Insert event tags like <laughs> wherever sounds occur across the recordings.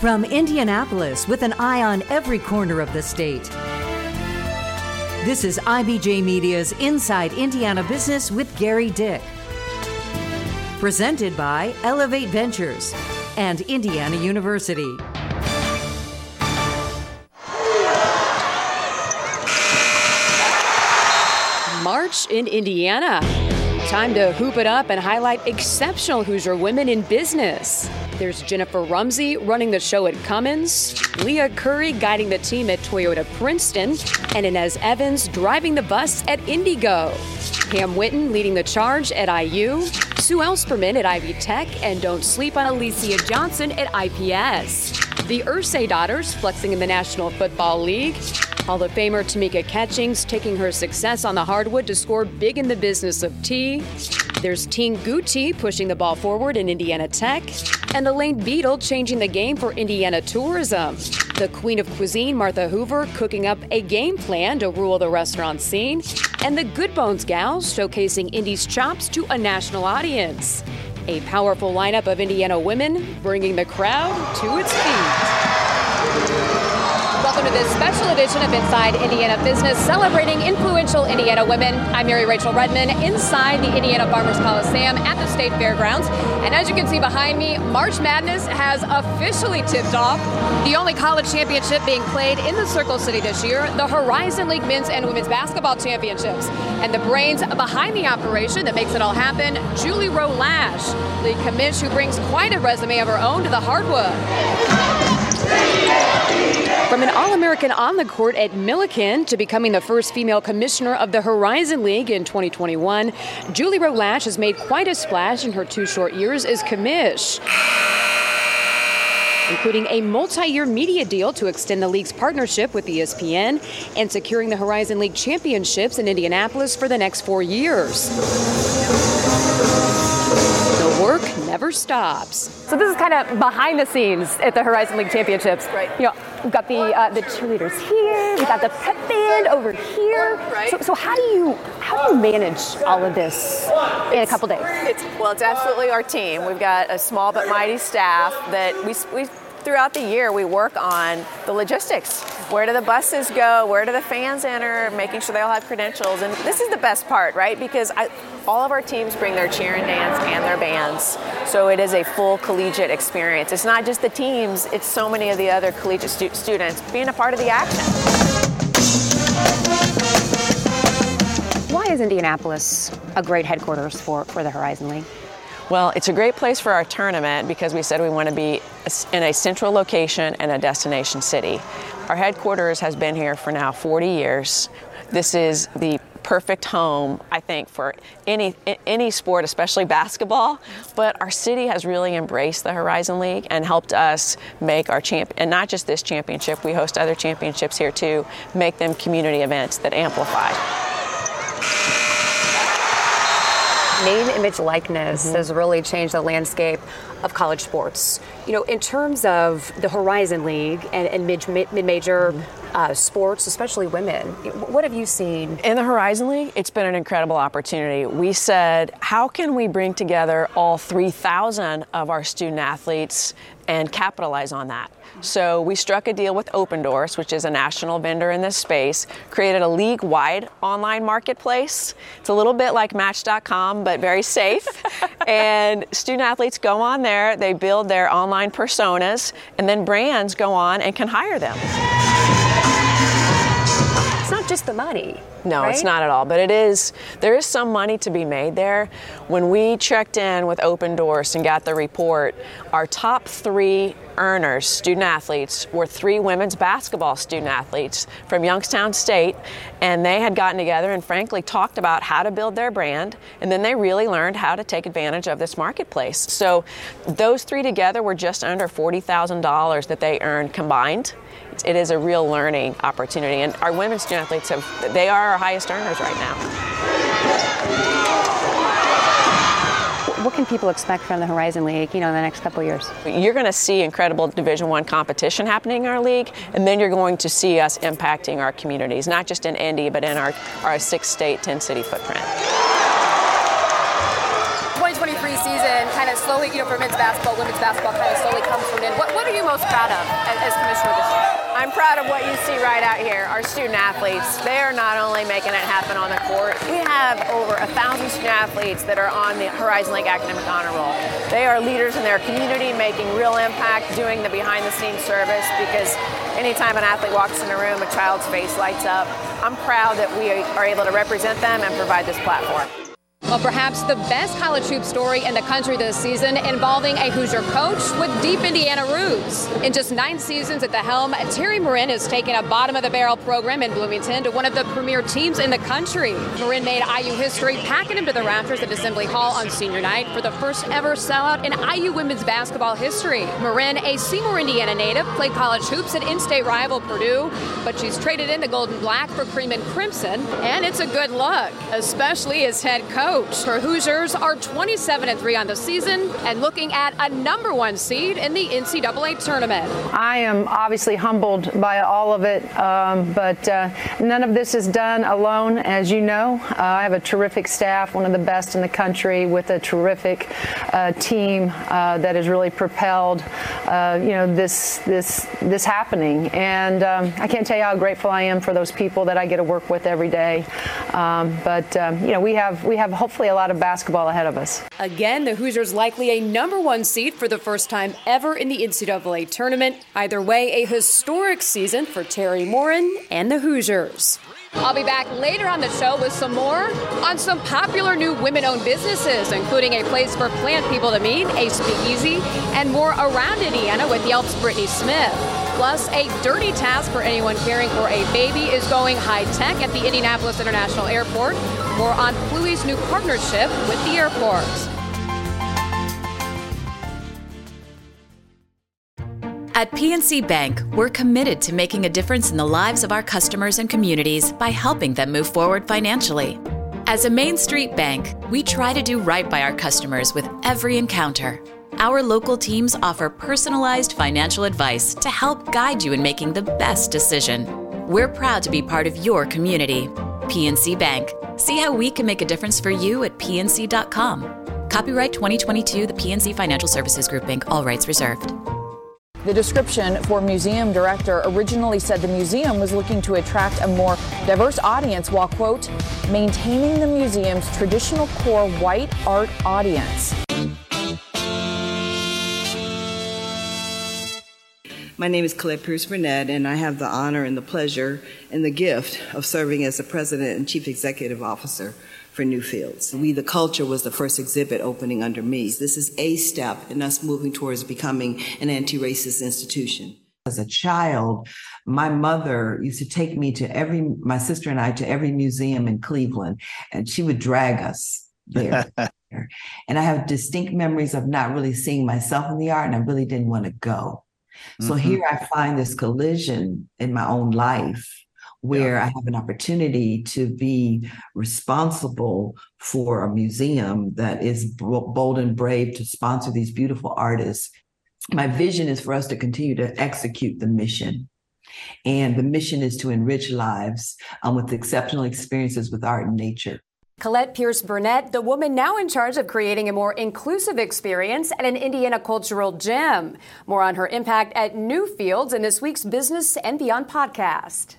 From Indianapolis, with an eye on every corner of the state. This is IBJ Media's Inside Indiana Business with Gary Dick. Presented by Elevate Ventures and Indiana University. March in Indiana. Time to hoop it up and highlight exceptional Hoosier women in business. There's Jennifer Rumsey running the show at Cummins, Leah Curry guiding the team at Toyota Princeton, and Inez Evans driving the bus at IndyGo. Pam Whitten leading the charge at IU, Sue Ellspermann at Ivy Tech, and don't sleep on Aleesia Johnson at IPS. The Irsay daughters flexing in the National Football League. Hall of Famer Tamika Catchings taking her success on the hardwood to score big in the business of tea. There's Ting Gootee pushing the ball forward in Indiana Tech, and Elaine Bedel changing the game for Indiana tourism. The Queen of Cuisine, Martha Hoover, cooking up a game plan to rule the restaurant scene, and the Good Bones Gals showcasing Indy's chops to a national audience. A powerful lineup of Indiana women bringing the crowd to its feet. Welcome to this special edition of Inside Indiana Business, celebrating influential Indiana women. I'm Mary Rachel Redman inside the Indiana Farmers Coliseum at the State Fairgrounds. And as you can see behind me, March Madness has officially tipped off. The only college championship being played in the Circle City this year, the Horizon League Men's and Women's Basketball Championships. And the brains behind the operation that makes it all happen, Julie Roe Lach, the commish who brings quite a resume of her own to the hardwood. From an All American on the court at Millikin to becoming the first female commissioner of the Horizon League in 2021, Julie Roe has made quite a splash in her two short years as commish including a multi year media deal to extend the league's partnership with ESPN and securing the Horizon League championships in Indianapolis for the next four years. Never stops. So this is kind of behind the scenes at the Horizon League Championships. Right. You know, we've got the uh, the cheerleaders here, we've got the pep band over here. Right. So, so how do you how do you manage all of this in a couple days? It's, well, it's absolutely our team. We've got a small but mighty staff that we, we throughout the year we work on the logistics. Where do the buses go? Where do the fans enter? Making sure they all have credentials. And this is the best part, right? Because I, all of our teams bring their cheer and dance and their bands. So it is a full collegiate experience. It's not just the teams, it's so many of the other collegiate stu- students being a part of the action. Why is Indianapolis a great headquarters for, for the Horizon League? Well, it's a great place for our tournament because we said we want to be in a central location and a destination city. Our headquarters has been here for now 40 years. This is the perfect home, I think, for any any sport, especially basketball. But our city has really embraced the Horizon League and helped us make our champ and not just this championship. We host other championships here too. Make them community events that amplify name, image, likeness mm-hmm. has really changed the landscape of college sports. You know, in terms of the Horizon League and, and mid, mid-major mm-hmm. uh, sports, especially women, what have you seen? In the Horizon League, it's been an incredible opportunity. We said, how can we bring together all 3,000 of our student athletes and capitalize on that? So we struck a deal with Opendorse, which is a national vendor in this space, created a league-wide online marketplace. It's a little bit like Match.com, but very safe. <laughs> and student athletes go on there, they build their online personas, and then brands go on and can hire them. It's not just the money. No, right? it's not at all. But it is, there is some money to be made there. When we checked in with Opendorse and got the report, our top three earners, student athletes, were three women's basketball student athletes from Youngstown State. And they had gotten together and frankly talked about how to build their brand. And then they really learned how to take advantage of this marketplace. So those three together were just under $40,000 that they earned combined it is a real learning opportunity. And our women's student athletes have, they are our highest earners right now. What can people expect from the Horizon League, you know, in the next couple years? You're going to see incredible Division One competition happening in our league, and then you're going to see us impacting our communities, not just in Indy, but in our, our six-state, ten-city footprint. Slowly, you know, for men's basketball, women's basketball kind of slowly comes from in. What, what are you most proud of as, as commissioner this year? I'm proud of what you see right out here. Our student athletes, they are not only making it happen on the court, we have over a thousand student athletes that are on the Horizon League Academic Honor Roll. They are leaders in their community, making real impact, doing the behind the scenes service because anytime an athlete walks in a room, a child's face lights up. I'm proud that we are able to represent them and provide this platform. Well, perhaps the best college hoop story in the country this season involving a Hoosier coach with deep Indiana roots. In just nine seasons at the helm, Teri Moren has taken a bottom of the barrel program in Bloomington to one of the premier teams in the country. Moren made IU history, packing him to the rafters at Assembly Hall on senior night for the first ever sellout in IU women's basketball history. Moren, a Seymour, Indiana native, played college hoops at in state rival Purdue, but she's traded in the gold black for cream and crimson, and it's a good look, especially as head coach coach. Her Hoosiers are 27 and 3 on the season and looking at a number one seed in the NCAA tournament. I am obviously humbled by all of it, um, but uh, none of this is done alone, as you know. Uh, I have a terrific staff, one of the best in the country, with a terrific uh, team uh, that has really propelled, uh, you know, this this this happening. And um, I can't tell you how grateful I am for those people that I get to work with every day. Um, but um, you know, we have we have hopefully a lot of basketball ahead of us. Again, the Hoosiers likely a number one seed for the first time ever in the NCAA tournament. Either way, a historic season for Teri Moren and the Hoosiers. I'll be back later on the show with some more on some popular new women owned businesses, including a place for plant people to meet, a speakeasy, and more around Indiana with Yelp's Brittany Smith. Plus, a dirty task for anyone caring for a baby is going high tech at the Indianapolis International Airport. More on Pluie's new partnership with the airport. At PNC Bank, we're committed to making a difference in the lives of our customers and communities by helping them move forward financially. As a Main Street bank, we try to do right by our customers with every encounter. Our local teams offer personalized financial advice to help guide you in making the best decision. We're proud to be part of your community. PNC Bank. See how we can make a difference for you at pnc.com. Copyright 2022, the PNC Financial Services Group, Inc., all rights reserved. The description for museum director originally said the museum was looking to attract a more diverse audience while, quote, maintaining the museum's traditional core white art audience. My name is Colette Pierce Burnette, and I have the honor and the pleasure and the gift of serving as the President and Chief Executive Officer for Newfields. We the Culture was the first exhibit opening under me. This is a step in us moving towards becoming an anti-racist institution. As a child, my mother used to take me to every, my sister and I, to every museum in Cleveland, and she would drag us there. <laughs> and I have distinct memories of not really seeing myself in the art, and I really didn't want to go. So mm-hmm. here I find this collision in my own life where yeah. I have an opportunity to be responsible for a museum that is bold and brave to sponsor these beautiful artists. My vision is for us to continue to execute the mission. And the mission is to enrich lives um, with exceptional experiences with art and nature. Colette Pierce Burnette, the woman now in charge of creating a more inclusive experience at an Indiana cultural gym. More on her impact at Newfields in this week's Business and Beyond podcast.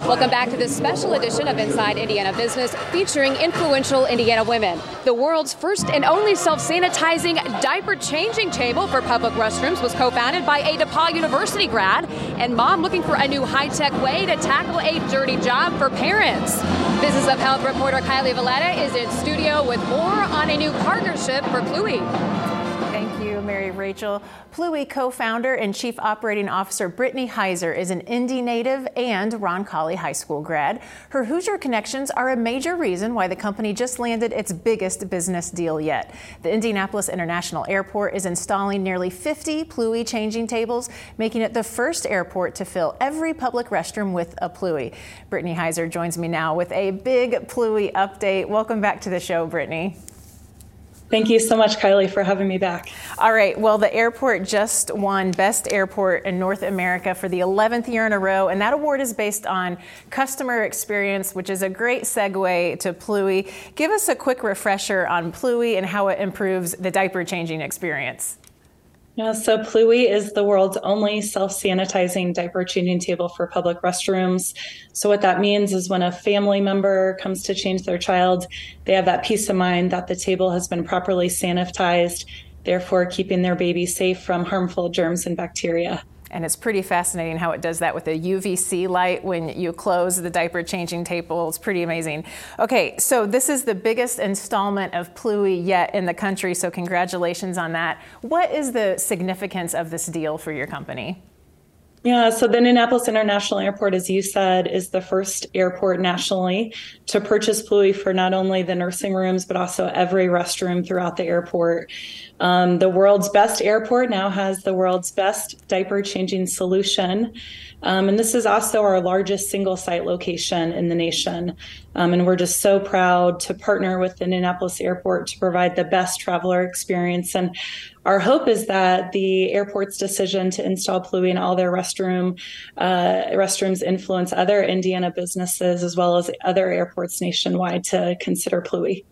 Welcome back to this special edition of Inside Indiana Business featuring influential Indiana women. The world's first and only self sanitizing diaper changing table for public restrooms was co founded by a DePaul University grad and mom looking for a new high tech way to tackle a dirty job for parents. Business of Health reporter Kylie Veleta is in studio with more on a new partnership for Pluie. Rachel. Pluie co-founder and chief operating officer Brittany Heiser is an Indy native and Roncalli High School grad. Her Hoosier connections are a major reason why the company just landed its biggest business deal yet. The Indianapolis International Airport is installing nearly 50 Pluie changing tables, making it the first airport to fill every public restroom with a Pluie. Brittany Heiser joins me now with a big Pluie update. Welcome back to the show, Brittany. Thank you so much, Kylie, for having me back. All right. Well, the airport just won Best Airport in North America for the 11th year in a row, and that award is based on customer experience, which is a great segue to Pluie. Give us a quick refresher on Pluie and how it improves the diaper changing experience. Yeah, so Pluie is the world's only self sanitizing diaper changing table for public restrooms. So, what that means is when a family member comes to change their child, they have that peace of mind that the table has been properly sanitized, therefore, keeping their baby safe from harmful germs and bacteria. And it's pretty fascinating how it does that with a UVC light when you close the diaper changing table. It's pretty amazing. Okay, so this is the biggest installment of Pluie yet in the country, so congratulations on that. What is the significance of this deal for your company? Yeah, so the Indianapolis International Airport, as you said, is the first airport nationally to purchase Pluie for not only the nursing rooms, but also every restroom throughout the airport. Um, the world's best airport now has the world's best diaper changing solution. Um, and this is also our largest single site location in the nation. Um, and we're just so proud to partner with the Indianapolis Airport to provide the best traveler experience. And our hope is that the airport's decision to install Pluie in all their restroom uh, restrooms influence other Indiana businesses as well as other airports nationwide to consider Pluie.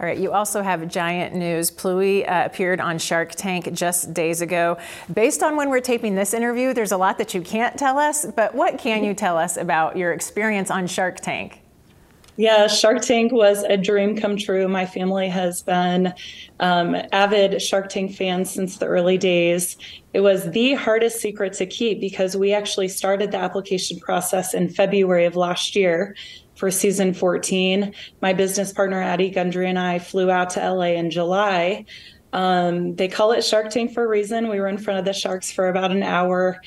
All right, you also have giant news. Pluie uh, appeared on Shark Tank just days ago. Based on when we're taping this interview, there's a lot that you can't tell us, but what can you tell us about your experience on Shark Tank? Yeah, Shark Tank was a dream come true. My family has been um, avid Shark Tank fans since the early days. It was the hardest secret to keep because we actually started the application process in February of last year for season 14. My business partner, Addie Gundry, and I flew out to LA in July. Um, they call it Shark Tank for a reason. We were in front of the sharks for about an hour.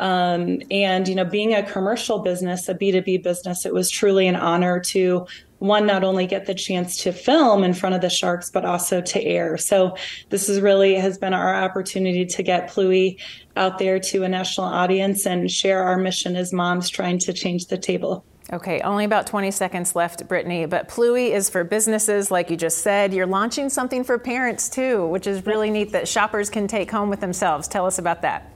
Um, and, you know, being a commercial business, a B2B business, it was truly an honor to one, not only get the chance to film in front of the sharks, but also to air. So this is really has been our opportunity to get Pluie out there to a national audience and share our mission as moms trying to change the table. Okay, only about 20 seconds left, Brittany. But Pluie is for businesses, like you just said. You're launching something for parents too, which is really neat that shoppers can take home with themselves. Tell us about that.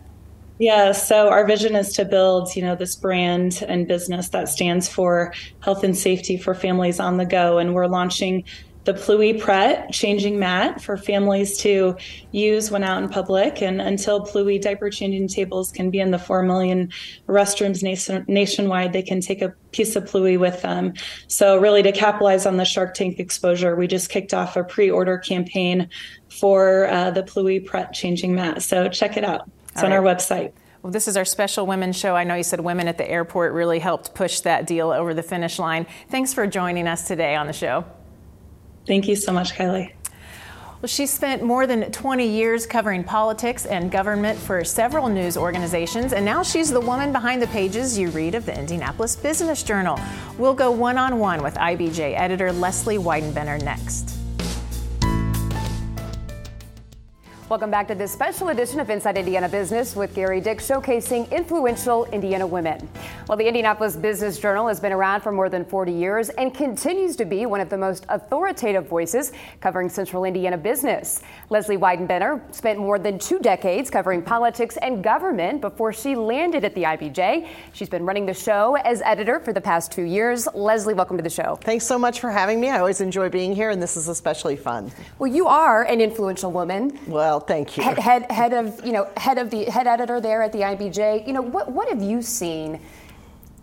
Yeah, so our vision is to build, you know, this brand and business that stands for health and safety for families on the go. And we're launching the Pluie Pret changing mat for families to use when out in public. And until Pluie diaper changing tables can be in the 4 million restrooms nation, nationwide, they can take a piece of Pluie with them. So, really, to capitalize on the Shark Tank exposure, we just kicked off a pre order campaign for uh, the Pluie Pret changing mat. So, check it out. It's All on right. our website. Well, this is our special women's show. I know you said women at the airport really helped push that deal over the finish line. Thanks for joining us today on the show. Thank you so much, Kylie. Well, she spent more than 20 years covering politics and government for several news organizations, and now she's the woman behind the pages you read of the Indianapolis Business Journal. We'll go one on one with IBJ editor Lesley Weidenbener next. Welcome back to this special edition of Inside Indiana Business with Gary Dick showcasing influential Indiana women. Well, the Indianapolis Business Journal has been around for more than 40 years and continues to be one of the most authoritative voices covering central Indiana business. Lesley Weidenbener spent more than two decades covering politics and government before she landed at the IBJ. She's been running the show as editor for the past two years. Lesley, welcome to the show. Thanks so much for having me. I always enjoy being here, and this is especially fun. Well, you are an influential woman. Well, thank you. Head, head, head of, you know, head of the head editor there at the IBJ. You know, what what have you seen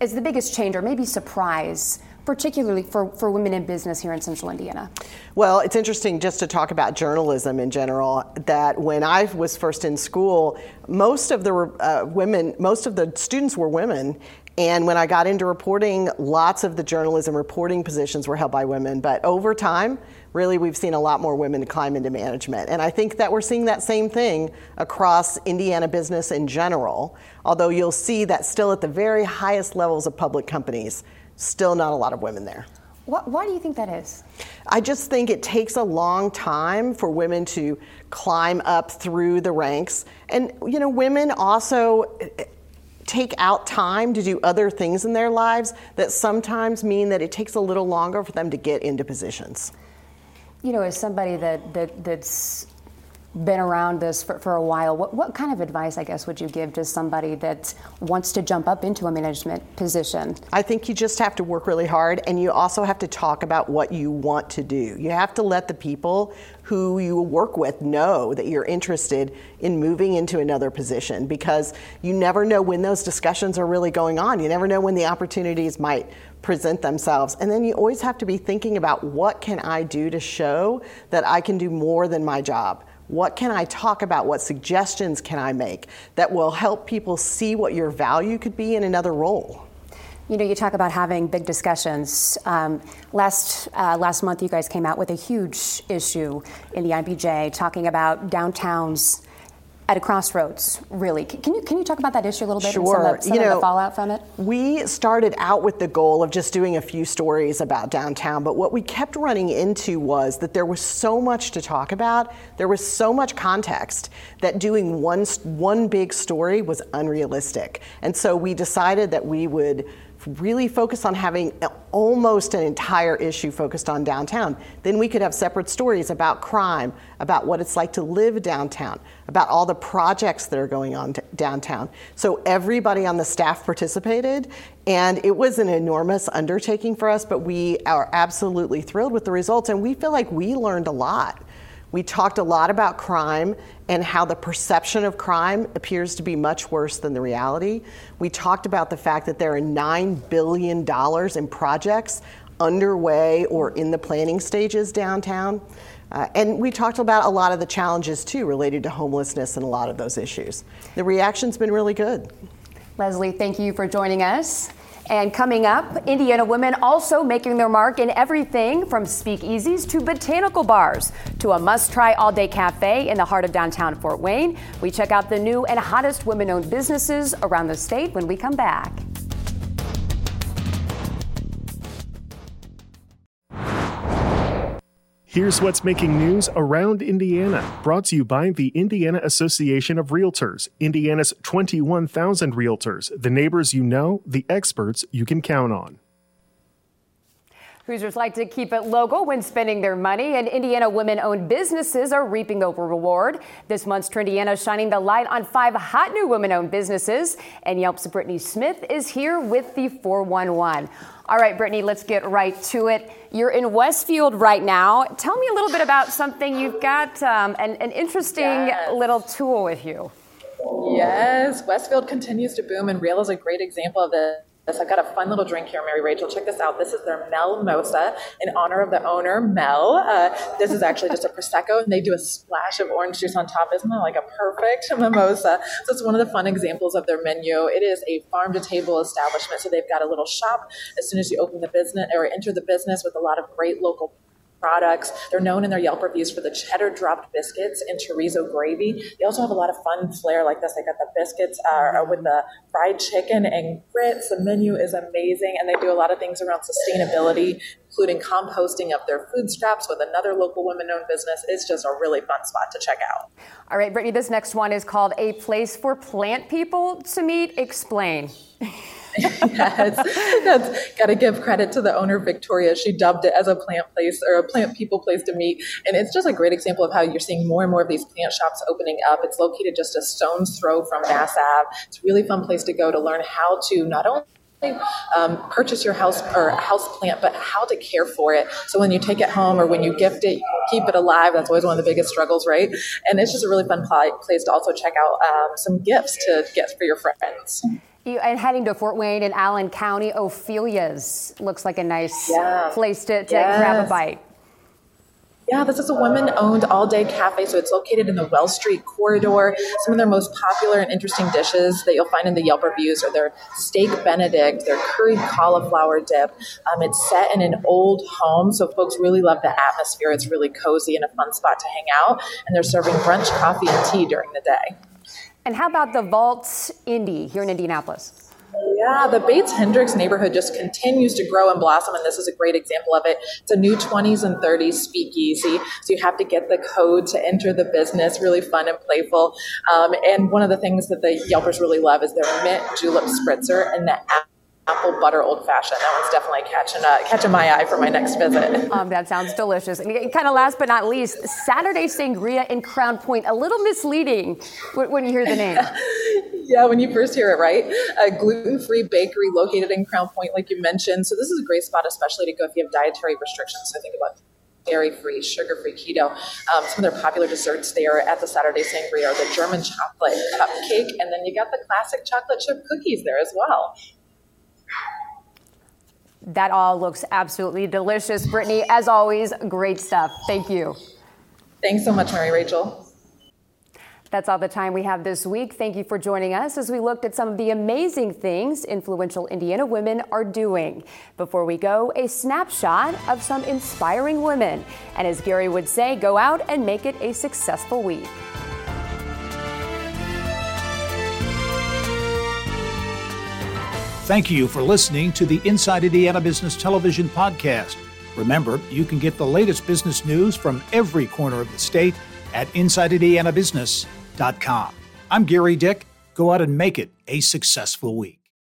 as the biggest change, or maybe surprise? particularly for, for women in business here in central Indiana? Well, it's interesting just to talk about journalism in general. That when I was first in school, most of the uh, women, most of the students were women, and when I got into reporting, lots of the journalism reporting positions were held by women. But over time, really we've seen a lot more women climb into management. And I think that we're seeing that same thing across Indiana business in general, although you'll see that still at the very highest levels of public companies, still not a lot of women there. why do you think that is? I just think it takes a long time for women to climb up through the ranks. And, you know, women also take out time to do other things in their lives that sometimes mean that it takes a little longer for them to get into positions. You know, as somebody that, that that's been around this for, for a while, what, what kind of advice, I guess, would you give to somebody that wants to jump up into a management position? I think you just have to work really hard and you also have to talk about what you want to do. You have to let the people who you work with know that you're interested in moving into another position because you never know when those discussions are really going on. You never know when the opportunities might present themselves. And then you always have to be thinking about what can I do to show that I can do more than my job? What can I talk about? What suggestions can I make that will help people see what your value could be in another role? You know, you talk about having big discussions. Um, last uh, last month, you guys came out with a huge issue in the IBJ talking about downtowns at a crossroads, really. Can you, can you talk about that issue a little bit sure. and some, of, some you know, of the fallout from it? We started out with the goal of just doing a few stories about downtown, but what we kept running into was that there was so much to talk about, there was so much context that doing one, one big story was unrealistic. And so we decided that we would really focus on having almost an entire issue focused on downtown. Then we could have separate stories about crime, about what it's like to live downtown, about all the projects that are going on downtown. So everybody on the staff participated, and it was an enormous undertaking for us, but we are absolutely thrilled with the results, and we feel like we learned a lot. We talked a lot about crime and how the perception of crime appears to be much worse than the reality. We talked about the fact that there are $9 billion in projects underway or in the planning stages downtown. Uh, and we talked about a lot of the challenges too related to homelessness and a lot of those issues. The reaction's been really good. Lesley, thank you for joining us. And coming up, Indiana women also making their mark in everything from speakeasies to botanical bars to a must try all day cafe in the heart of downtown Fort Wayne. We check out the new and hottest women owned businesses around the state when we come back. Here's what's making news around Indiana, brought to you by the Indiana Association of Realtors, Indiana's 21,000 realtors, the neighbors you know, the experts you can count on. Hoosiers like to keep it local when spending their money, and Indiana women owned businesses are reaping the reward. This month's Trendiana is shining the light on five hot new women owned businesses, and Yelp's Brittany Smith is here with the 411. All right, Brittany, let's get right to it. You're in Westfield right now. Tell me a little bit about something you've got um, an, an, interesting yes. little tool with you. Yes, Westfield continues to boom, and Real is a great example of this. I've got a fun little drink here, Mary Rachel. Check this out. This is their Mel Mosa in honor of the owner, Mel. Uh, this is actually just a Prosecco, and they do a splash of orange juice on top. Isn't that like a perfect <laughs> mimosa? So it's one of the fun examples of their menu. It is a farm to table establishment. So they've got a little shop as soon as you open the business or enter the business with a lot of great local products. They're known in their Yelp reviews for the cheddar dropped biscuits and chorizo gravy. They also have a lot of fun flair like this. They got the biscuits uh, with the fried chicken and grits. The menu is amazing, and they do a lot of things around sustainability, including composting of their food scraps with another local women-owned business. It's just a really fun spot to check out. All right, Brittany, this next one is called A Place for Plant People to Meet. Explain. <laughs> <laughs> yes, that's got to give credit to the owner, Victoria. She dubbed it as a plant place or a plant people place to meet. And it's just a great example of how you're seeing more and more of these plant shops opening up. It's located just a stone's throw from Mass Ave. It's a really fun place to go to learn how to not only um, purchase your house or house plant, but how to care for it. So when you take it home or when you gift it, keep it alive. That's always one of the biggest struggles, right? And it's just a really fun place to also check out um, some gifts to get for your friends. You, and heading to Fort Wayne and Allen County, Ophelia's looks like a nice place to, to yes. grab a bite. Yeah, this is a women owned all day cafe. So it's located in the Wells Street corridor. Some of their most popular and interesting dishes that you'll find in the Yelp reviews are their steak benedict, their curried cauliflower dip. Um, it's set in an old home, so folks really love the atmosphere. It's really cozy and a fun spot to hang out. And they're serving brunch, coffee, and tea during the day. And how about the Vaults Indy here in Indianapolis? Yeah, the Bates Hendricks neighborhood just continues to grow and blossom, and this is a great example of it. It's a new 20s and 30s speakeasy, so you have to get the code to enter the business. Really fun and playful. Um, and one of the things that the Yelpers really love is their mint julep spritzer and the apple butter old fashioned. That one's definitely catching uh, catching my eye for my next visit. Um, that sounds delicious. And kind of last but not least, Saturday Sangria in Crown Point. A little misleading when you hear the name. <laughs> yeah, when you first hear it, right? A gluten free bakery located in Crown Point, like you mentioned. So this is a great spot, especially to go if you have dietary restrictions. So think about dairy free, sugar free, keto. Um, some of their popular desserts there at the Saturday Sangria are the German chocolate cupcake, and then you got the classic chocolate chip cookies there as well. That all looks absolutely delicious. Brittany, as always, great stuff. Thank you. Thanks so much, Mary Rachel. That's all the time we have this week. Thank you for joining us as we looked at some of the amazing things influential Indiana women are doing. Before we go, a snapshot of some inspiring women. And as Gary would say, go out and make it a successful week. Thank you for listening to the Inside Indiana Business Television podcast. Remember, you can get the latest business news from every corner of the state at InsideIndianaBusiness.com. I'm Gary Dick. Go out and make it a successful week.